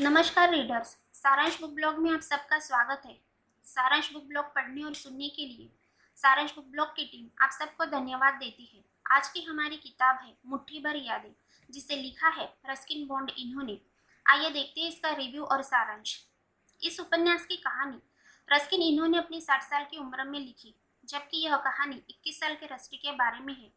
नमस्कार रीडर्स सारांश book blog में आप सबका स्वागत है। सारांश बुक ब्लॉग पढ़ने और सुनने के लिए सारांश बुक ब्लॉग की टीम आप सबको धन्यवाद देती है। आज की हमारी किताब है, मुट्ठी भर यादें, जिसे लिखा है रस्किन बॉन्ड इन्होंने। आइए देखते हैं इसका रिव्यू और सारांश। इस उपन्यास की कहानी रस्किन इन्होंने अपनी साठ साल की उम्र में लिखी, जबकि यह कहानी इक्कीस साल के रस्टी के बारे में है।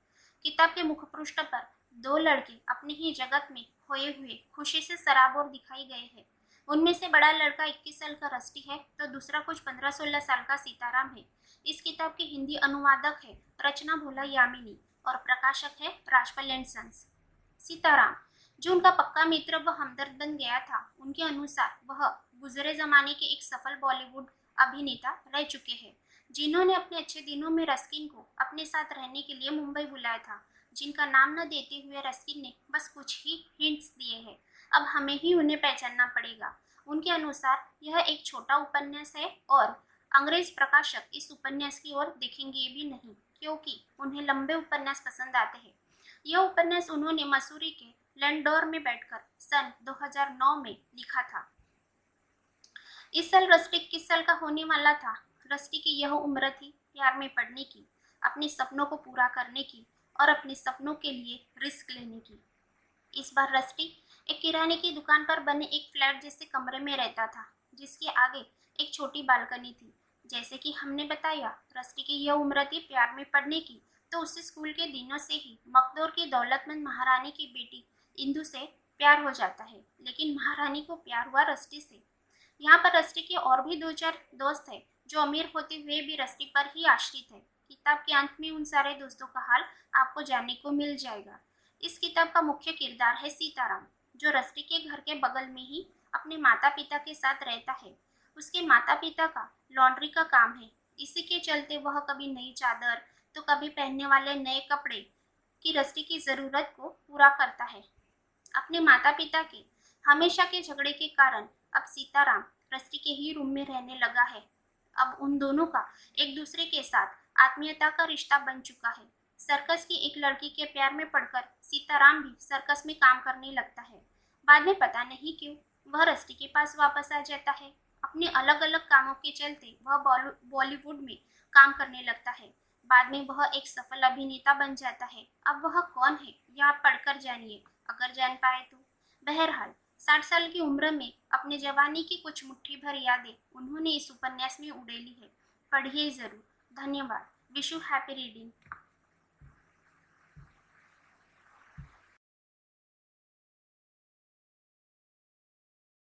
किताब के मुखपृष्ठ पर दो लड़के अपनी ही जगत में खोए हुए खुशी से सराबोर दिखाई गए हैं। उनमें से बड़ा लड़का 21 साल का रस्टी है तो दूसरा कुछ 15-16 साल का सीताराम है। इस किताब के हिंदी अनुवादक है रचना भोला यामिनी और प्रकाशक है राजपाल एंड सन्स सीताराम, जो उनका पक्का मित्र व हमदर्द बन गया था, उनके अनुसार वह गुजरे जमाने के एक सफल बॉलीवुड अभिनेता रह चुके हैं, जिन्होंने अपने अच्छे दिनों में रस्किन को अपने साथ रहने के लिए मुंबई बुलाया था। जिनका नाम न देते हुए रस्किन ने बस कुछ ही हिंट्स दिए हैं। अब हमें ही उन्हें पहचानना पड़ेगा। उनके अनुसार यह एक छोटा उपन्यास है और अंग्रेज़ प्रकाशक इस उपन्यास की ओर देखेंगे भी नहीं, क्योंकि उन्हें लंबे उपन्यास पसंद आते हैं। यह उपन्यास उन्होंने मसूरी के लैंडोर में बैठकर सन 2009 में लिखा था। इस साल रस्टी किस साल का होने वाला था? रस्टी की यह उम्र थी प्यार में पढ़ने की, अपने सपनों को पूरा करने की और अपने सपनों के लिए रिस्क लेने की। इस बार रस्टी एक किराने की दुकान पर बने एक फ्लैट जैसे कमरे में रहता था, जिसके आगे एक छोटी बालकनी थी। जैसे कि हमने बताया रस्टी की यह उम्र थी प्यार में पढ़ने की तो उसे स्कूल के दिनों से ही मकदौर की दौलतमंद महारानी की बेटी इंदु से प्यार हो जाता है। लेकिन महारानी को प्यार हुआ रस्टी से। यहाँ पर रस्टी के और भी दो चार दोस्त है, जो अमीर होते हुए भी रस्टी पर ही आश्रित है। किताब के अंत में उन सारे दोस्तों का हाल आपको जानने को मिल जाएगा। इस किताब का मुख्य किरदार है सीताराम, जो रस्टी के घर के बगल में ही अपने माता पिता के साथ रहता है। उसके माता पिता का लॉन्ड्री का काम है। इसी के चलते वह कभी नई चादर तो कभी पहनने वाले नए कपड़े की रस्टी की ज़रूरत को पूरा करता है। अपने माता पिता के हमेशा के झगड़े के कारण अब सीताराम रस्टी के ही रूम में रहने लगा है। अब उन दोनों का एक दूसरे के साथ आत्मीयता का रिश्ता बन चुका है। सर्कस की एक लड़की के प्यार में पड़कर सीताराम भी सर्कस में काम करने लगता है। बाद में पता नहीं क्यों, वह रस्टी के पास वापस आ जाता है। अपने अलग अलग कामों के चलते वह बॉलीवुड में काम करने लगता है। बाद में वह एक सफल अभिनेता बन जाता है। अब वह कौन है, यह आप पढ़कर जानिए। अगर जान पाए तो। बहरहाल, साठ साल की उम्र में अपने जवानी की कुछ मुट्ठी भर यादें उन्होंने इस उपन्यास में उड़ेली है। पढ़िए ज़रूर। धन्यवाद. Wish you happy reading